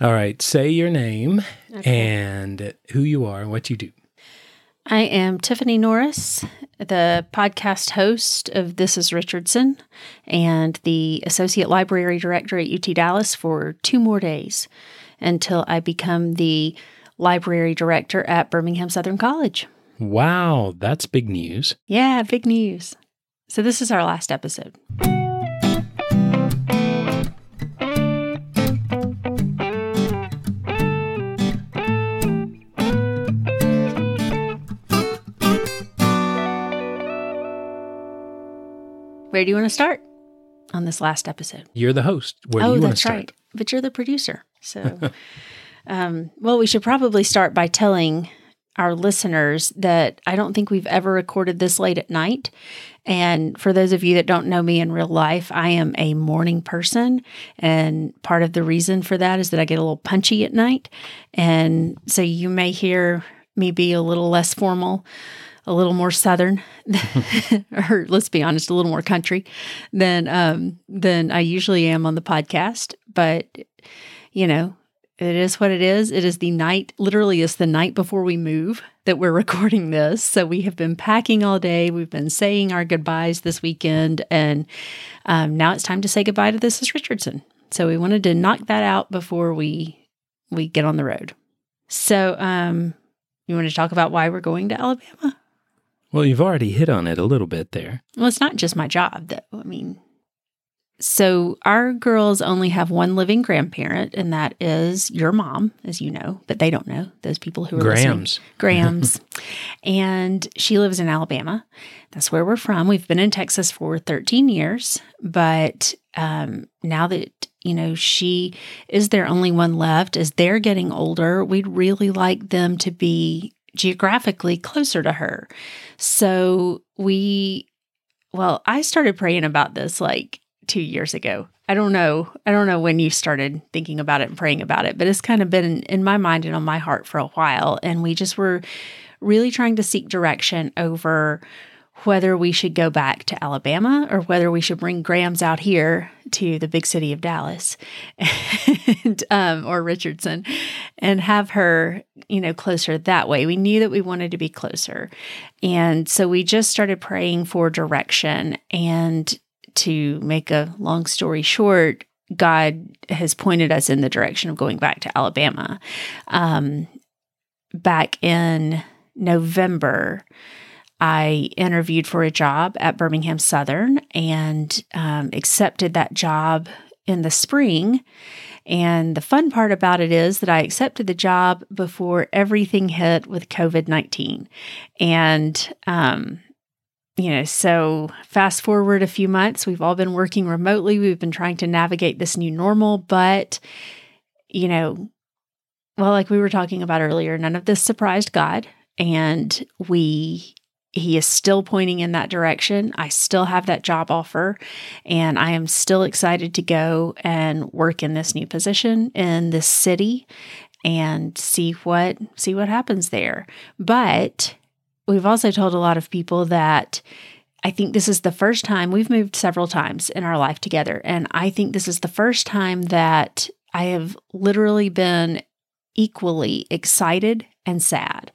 All right, say your name and who you are and what you do. I am Tiffany Norris, the podcast host of This is Richardson and the Associate Library Director at UT Dallas for two more days until I become the Library Director at Birmingham Southern College. Wow, that's big news. Yeah, big news. So, this is our last episode. Where do you want to start on this last episode? You're the host. Where oh, do you want to that's start? right. But you're the producer. So, um, well, we should probably start by telling our listeners that I don't think we've ever recorded this late at night. And for those of you that don't know me in real life, I am a morning person. And part of the reason for that is that I get a little punchy at night. And so you may hear me be a little less formal, a little more southern, or let's be honest, a little more country than um, than I usually am on the podcast. But you know, it is what it is. It is the night, literally, it's the night before we move that we're recording this. So we have been packing all day. We've been saying our goodbyes this weekend. And um, now it's time to say goodbye to This is Richardson. So we wanted to knock that out before we we get on the road. So um, you want to talk about why we're going to Alabama? Well, you've already hit on it a little bit there. Well, it's not just my job, though. I mean, so our girls only have one living grandparent, and that is your mom, as you know, but they don't know those people who are Grams. listening. Grams. and she lives in Alabama. That's where we're from. We've been in Texas for 13 years, but um, now that you know she is their only one left, as they're getting older, we'd really like them to be geographically closer to her. So we, well, I started praying about this like two years ago. I don't know. I don't know when you started thinking about it and praying about it, but it's kind of been in, my mind and on my heart for a while. And we just were really trying to seek direction over whether we should go back to Alabama or whether we should bring Grams out here to the big city of Dallas and, um, or Richardson and have her, you know, closer that way. We knew that we wanted to be closer. And so we just started praying for direction. And to make a long story short, God has pointed us in the direction of going back to Alabama. Um, back in November, I interviewed for a job at Birmingham Southern and um, accepted that job in the spring. And the fun part about it is that I accepted the job before everything hit with COVID 19. And, um, you know, so fast forward a few months, we've all been working remotely. We've been trying to navigate this new normal, but, you know, well, like we were talking about earlier, none of this surprised God. And we he is still pointing in that direction. I still have that job offer and I am still excited to go and work in this new position in this city and see what see what happens there. But we've also told a lot of people that I think this is the first time we've moved several times in our life together and I think this is the first time that I have literally been equally excited and sad.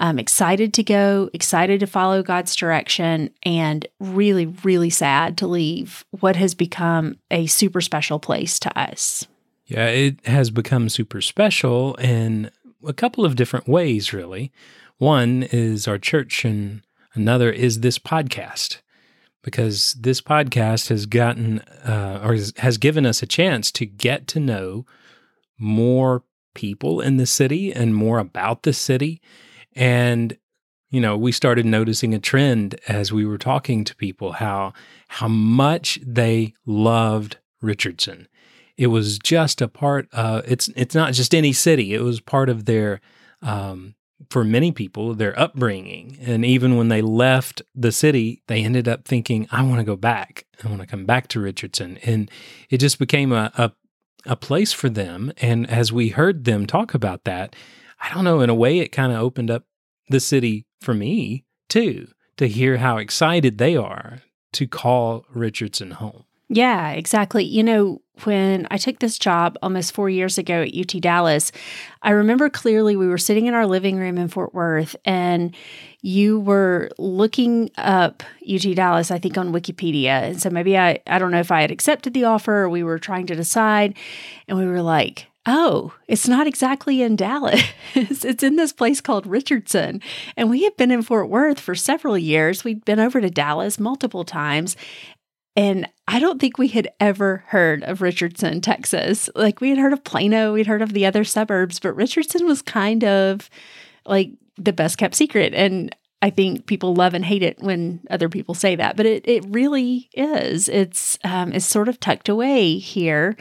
I'm excited to go, excited to follow God's direction, and really, really sad to leave what has become a super special place to us. Yeah, it has become super special in a couple of different ways, really. One is our church, and another is this podcast. Because this podcast has gotten uh, or has given us a chance to get to know more people in the city and more about the city. And, you know, we started noticing a trend as we were talking to people how how much they loved Richardson. It was just a part of it's it's not just any city. It was part of their um, for many people their upbringing and even when they left the city they ended up thinking i want to go back i want to come back to richardson and it just became a, a a place for them. And as we heard them talk about that, I don't know, in a way, it kind of opened up the city for me too, to hear how excited they are to call Richardson home. Yeah, exactly. You know, when I took this job almost four years ago at UT Dallas, I remember clearly we were sitting in our living room in Fort Worth and you were looking up UT Dallas, I think, on Wikipedia. And so maybe I, I don't know if I had accepted the offer or we were trying to decide. And we were like, oh, it's not exactly in Dallas. it's in this place called Richardson. And we had been in Fort Worth for several years. We'd been over to Dallas multiple times. And I don't think we had ever heard of Richardson, Texas. Like we had heard of Plano, we'd heard of the other suburbs, but Richardson was kind of like the best kept secret. And I think people love and hate it when other people say that, but it, it really is. It's um, it's sort of tucked away here,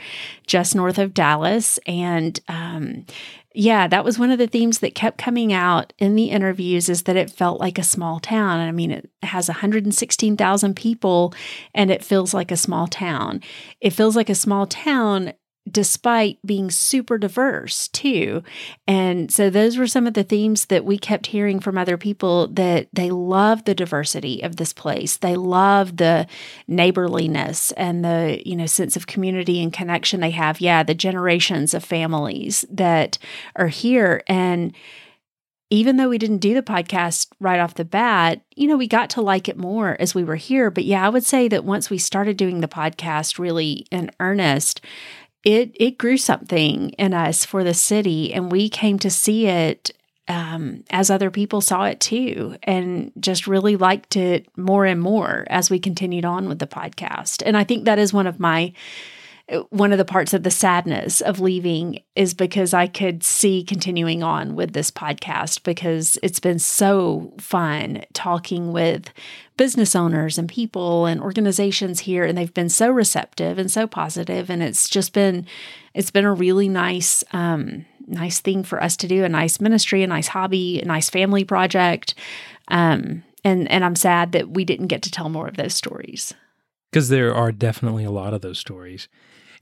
just north of Dallas, and um, yeah, that was one of the themes that kept coming out in the interviews is that it felt like a small town. I mean, it has 116,000 people and it feels like a small town. It feels like a small town despite being super diverse too. And so those were some of the themes that we kept hearing from other people that they love the diversity of this place. They love the neighborliness and the, you know, sense of community and connection they have. Yeah, the generations of families that are here and even though we didn't do the podcast right off the bat, you know, we got to like it more as we were here. But yeah, I would say that once we started doing the podcast really in earnest, it it grew something in us for the city, and we came to see it um, as other people saw it too, and just really liked it more and more as we continued on with the podcast. And I think that is one of my one of the parts of the sadness of leaving is because I could see continuing on with this podcast because it's been so fun talking with business owners and people and organizations here and they've been so receptive and so positive and it's just been it's been a really nice um nice thing for us to do a nice ministry a nice hobby a nice family project um and and I'm sad that we didn't get to tell more of those stories. Because there are definitely a lot of those stories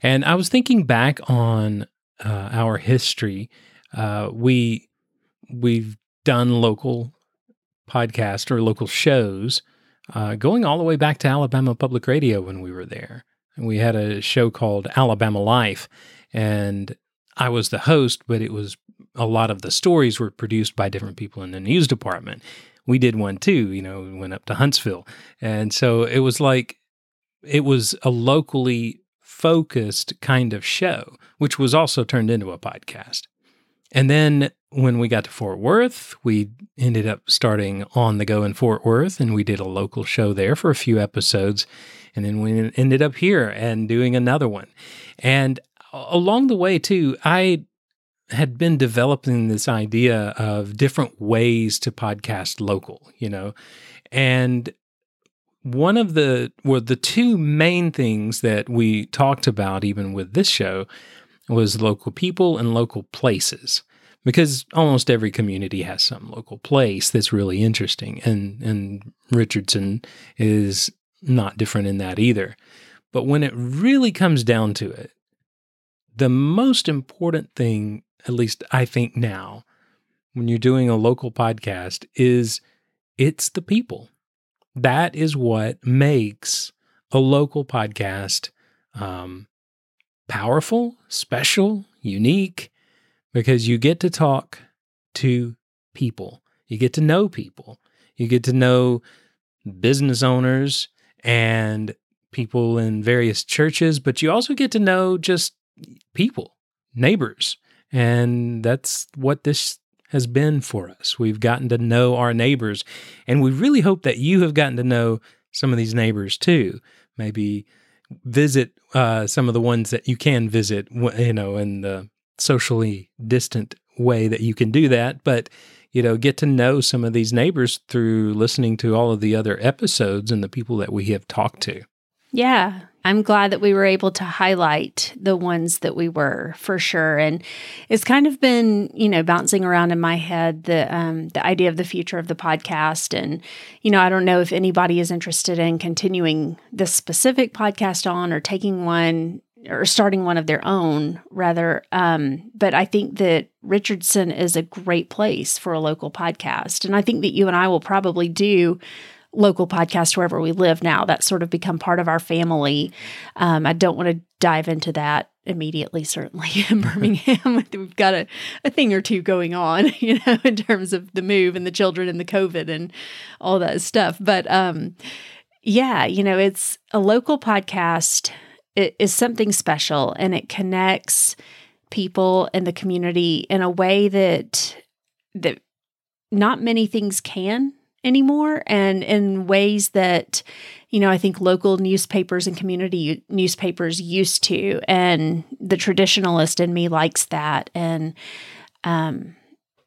and I was thinking back on uh, our history. Uh, we we've done local podcast or local shows, uh, going all the way back to Alabama Public Radio when we were there. And we had a show called Alabama Life, and I was the host, but it was a lot of the stories were produced by different people in the news department. We did one too, you know, we went up to Huntsville. And so it was like, it was a locally focused kind of show, which was also turned into a podcast. And then when we got to Fort Worth, we ended up starting on the go in Fort Worth and we did a local show there for a few episodes. And then we ended up here and doing another one. And along the way, too, I had been developing this idea of different ways to podcast local, you know, and one of the well the two main things that we talked about even with this show was local people and local places because almost every community has some local place that's really interesting and and Richardson is not different in that either. But when it really comes down to it the most important thing at least I think now when you're doing a local podcast is it's the people that is what makes a local podcast um, powerful, special, unique, because you get to talk to people. You get to know people. You get to know business owners and people in various churches, but you also get to know just people, neighbors. And that's what this has been for us. We've gotten to know our neighbors, and we really hope that you have gotten to know some of these neighbors too. Maybe visit uh, some of the ones that you can visit, you know, in the socially distant way that you can do that. But, you know, get to know some of these neighbors through listening to all of the other episodes and the people that we have talked to. Yeah. I'm glad that we were able to highlight the ones that we were for sure. And it's kind of been, you know, bouncing around in my head the um, the idea of the future of the podcast. And, you know, I don't know if anybody is interested in continuing this specific podcast on or taking one or starting one of their own rather um, but i think that richardson is a great place for a local podcast and i think that you and i will probably do local podcast wherever we live now. That's sort of become part of our family. Um, I don't want to dive into that immediately, certainly in Birmingham. We've got a, a thing or two going on, you know, in terms of the move and the children and the COVID and all that stuff. But um, yeah, you know, it's a local podcast it is something special and it connects people in the community in a way that that not many things can anymore and in ways that you know i think local newspapers and community newspapers used to and the traditionalist in me likes that and um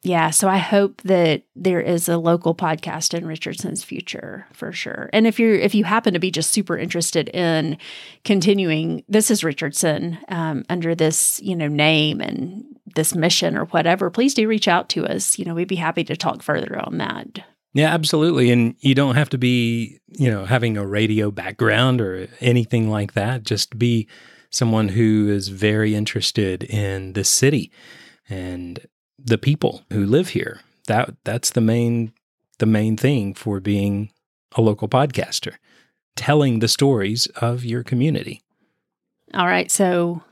yeah so i hope that there is a local podcast in richardson's future for sure. And if you're if you happen to be just super interested in continuing this is richardson um, under this you know name and this mission or whatever please do reach out to us. You know we'd be happy to talk further on that yeah, absolutely. And you don't have to be, you know, having a radio background or anything like that. Just be someone who is very interested in the city and the people who live here. That that's the main the main thing for being a local podcaster. Telling the stories of your community. All right. So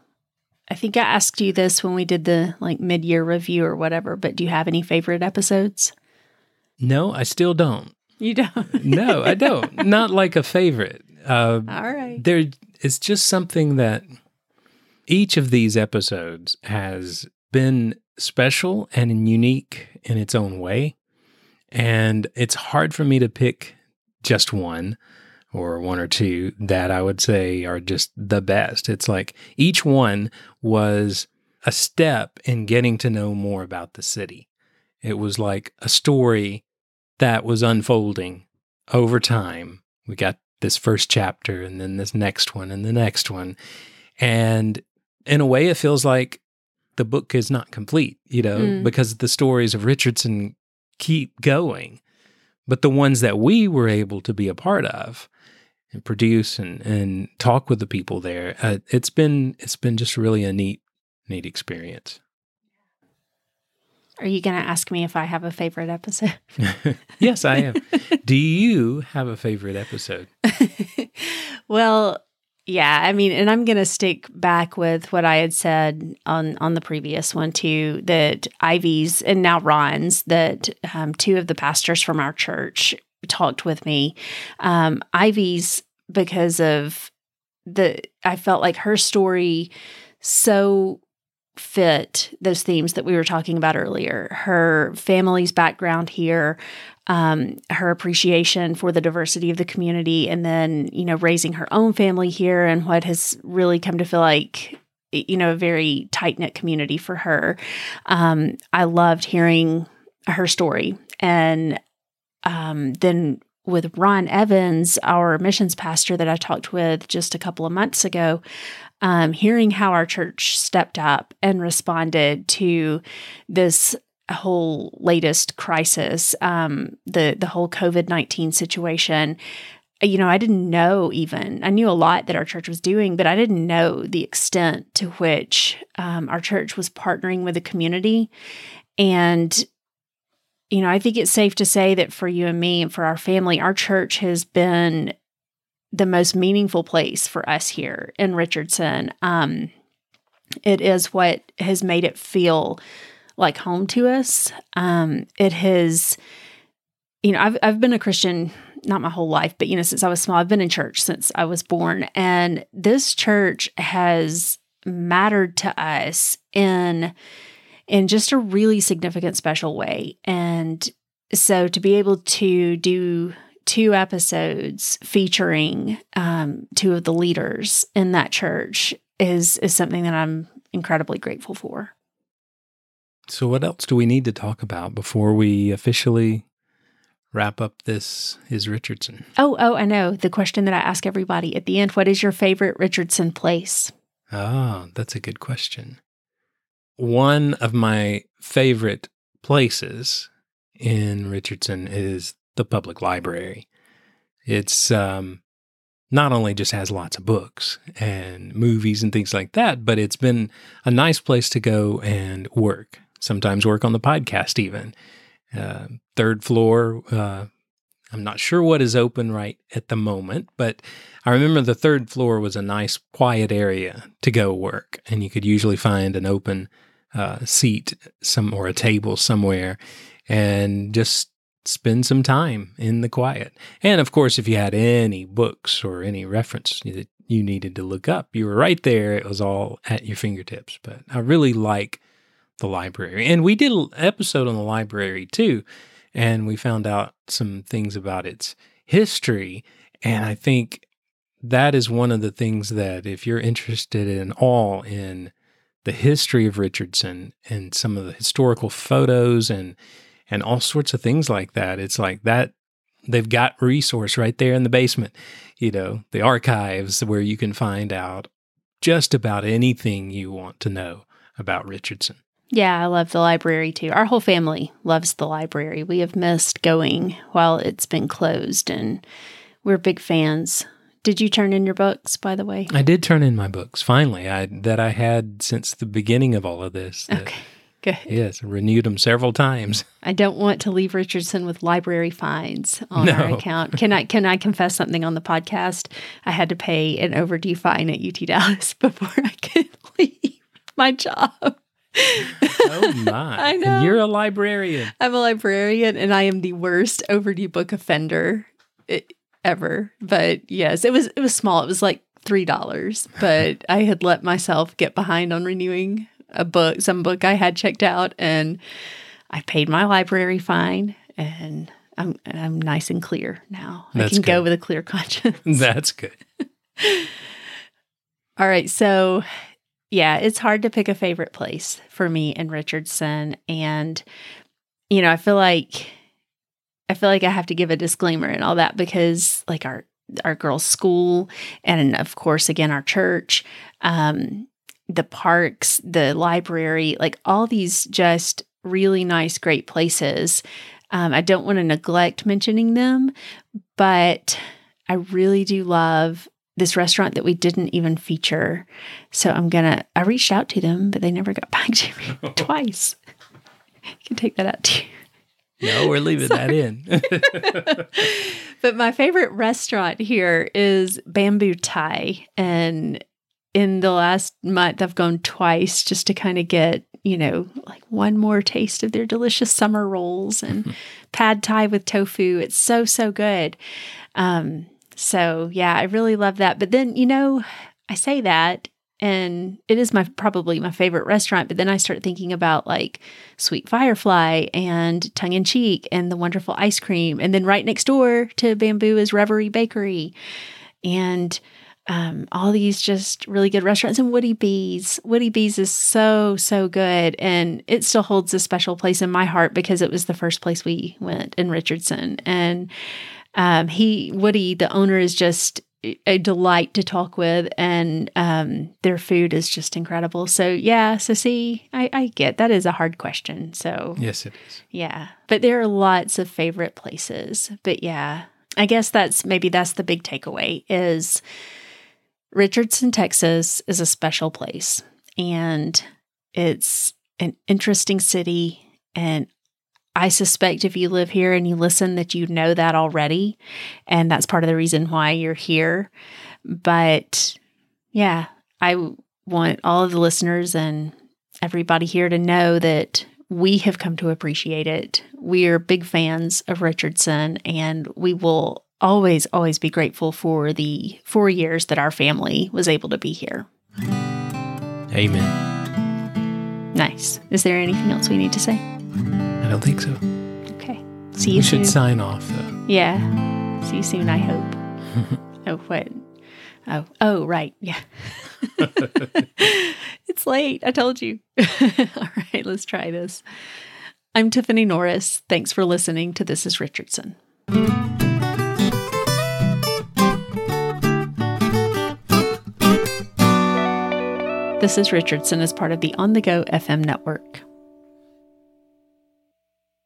I think I asked you this when we did the like mid-year review or whatever, but do you have any favorite episodes? No, I still don't. You don't? no, I don't. Not like a favorite. Uh, All right. There is just something that each of these episodes has been special and unique in its own way. And it's hard for me to pick just one or one or two that I would say are just the best. It's like each one was a step in getting to know more about the city. It was like a story that was unfolding over time. We got this first chapter and then this next one and the next one. And in a way, it feels like the book is not complete, you know, mm. because the stories of Richardson keep going. But the ones that we were able to be a part of and produce and, and talk with the people there, uh, it's been it's been just really a neat neat experience. Are you going to ask me if I have a favorite episode? yes, I am. Do you have a favorite episode? well, yeah, I mean, and I'm going to stick back with what I had said on on the previous one too. That Ivy's and now Ron's that um, two of the pastors from our church talked with me. Um, Ivy's because of the I felt like her story so fit those themes that we were talking about earlier. Her family's background here um, her appreciation for the diversity of the community and then you know raising her own family here and what has really come to feel like you know a very tight-knit community for her. Um, i loved hearing her story. And um, then with ron evans our missions pastor that i talked with just a couple of months ago um, hearing how our church stepped up and responded to this whole latest crisis, um, the the whole COVID nineteen situation. You know, I didn't know even. I knew a lot that our church was doing, but I didn't know the extent to which um, our church was partnering with the community. And you know, I think it's safe to say that for you and me and for our family, our church has been the most meaningful place for us here in Richardson. Um, it is what has made it feel like home to us. Um, it has, you know, I've I've been a Christian not my whole life, but you know, since I was small, I've been in church since I was born, and this church has mattered to us in in just a really significant, special way. And so to be able to do two episodes featuring um, two of the leaders in that church is is something that I'm incredibly grateful for. So, what else do we need to talk about before we officially wrap up this is Richardson? Oh, oh, I know the question that I ask everybody at the end. What is your favorite Richardson place? Ah, that's a good question. One of my favorite places in Richardson is the public library. It's um, not only just has lots of books and movies and things like that, but it's been a nice place to go and work. Sometimes work on the podcast, even. Uh, third floor, uh, I'm not sure what is open right at the moment, but I remember the third floor was a nice, quiet area to go work, and you could usually find an open uh, seat some or a table somewhere, and just spend some time in the quiet. And of course, if you had any books or any reference that you needed to look up, you were right there. It was all at your fingertips. But I really like the library, and we did an episode on the library too and we found out some things about its history. And I think that is one of the things that, if you're interested in all in the history of Richardson and some of the historical photos and and all sorts of things like that, it's like that they've got resource right there in the basement. You know, the archives where you can find out just about anything you want to know about Richardson. Yeah, I love the library too. Our whole family loves the library. We have missed going while it's been closed, and we're big fans. Did you turn in your books, by the way? I did turn in my books finally. I that I had since the beginning of all of this. Okay, good. Yes, renewed them several times. I don't want to leave Richardson with library fines on No. our account. Can I can I confess something on the podcast? I had to pay an overdue fine at UT Dallas before I could leave my job. Oh my! I know. you're a librarian. I'm a librarian and I am the worst overdue book offender ever. But yes, it was it was small. It was like three dollars. But I had let myself get behind on renewing a book, some book I had checked out, and I paid my library fine, and I'm I'm nice and clear now. That's I can go with a clear conscience. That's good. All right. So, yeah, it's hard to pick a favorite place for me in Richardson. And, you know, I feel like, I feel like I have to give a disclaimer and all that because, like, our, our girls' school, and of course, again, our church, um, the parks, the library, like all these just really nice, great places. Um, I don't want to neglect mentioning them, but I really do love this restaurant that we didn't even feature. So I'm gonna. I reached out to them, but they never got back to me twice. You can take that out too. No, we're leaving that in. But my favorite restaurant here is Bamboo Thai, and in the last month, I've gone twice just to kind of get you know like one more taste of their delicious summer rolls and pad Thai with tofu. It's so so good. Um, so yeah, I really love that. But then you know, I say that. And it is my probably my favorite restaurant, but then I start thinking about like Sweet Firefly and Tongue in Cheek and the wonderful ice cream. And then right next door to Bamboo is Reverie Bakery. And um, all these just really good restaurants and Woody Bees. Woody Bees is so, so good. And it still holds a special place in my heart because it was the first place we went in Richardson. And um, he, Woody, the owner, is just a delight to talk with and um, their food is just incredible so yeah so see I, I get that is a hard question so yes, it is. yeah but there are lots of favorite places but yeah i guess that's maybe that's the big takeaway is richardson texas is a special place and it's an interesting city and I suspect if you live here and you listen that you know that already. And that's part of the reason why you're here. But yeah, I want all of the listeners and everybody here to know that we have come to appreciate it. We are big fans of Richardson and we will always, always be grateful for the four years that our family was able to be here. Amen. Nice. Is there anything else we need to say? I don't think so. Okay. See you We soon. should sign off though. Yeah. See you soon, I hope. oh, what? Oh, oh, right. Yeah. it's late. I told you. All right, let's try this. I'm Tiffany Norris. Thanks for listening to This is Richardson. This is Richardson as part of the On the Go FM network.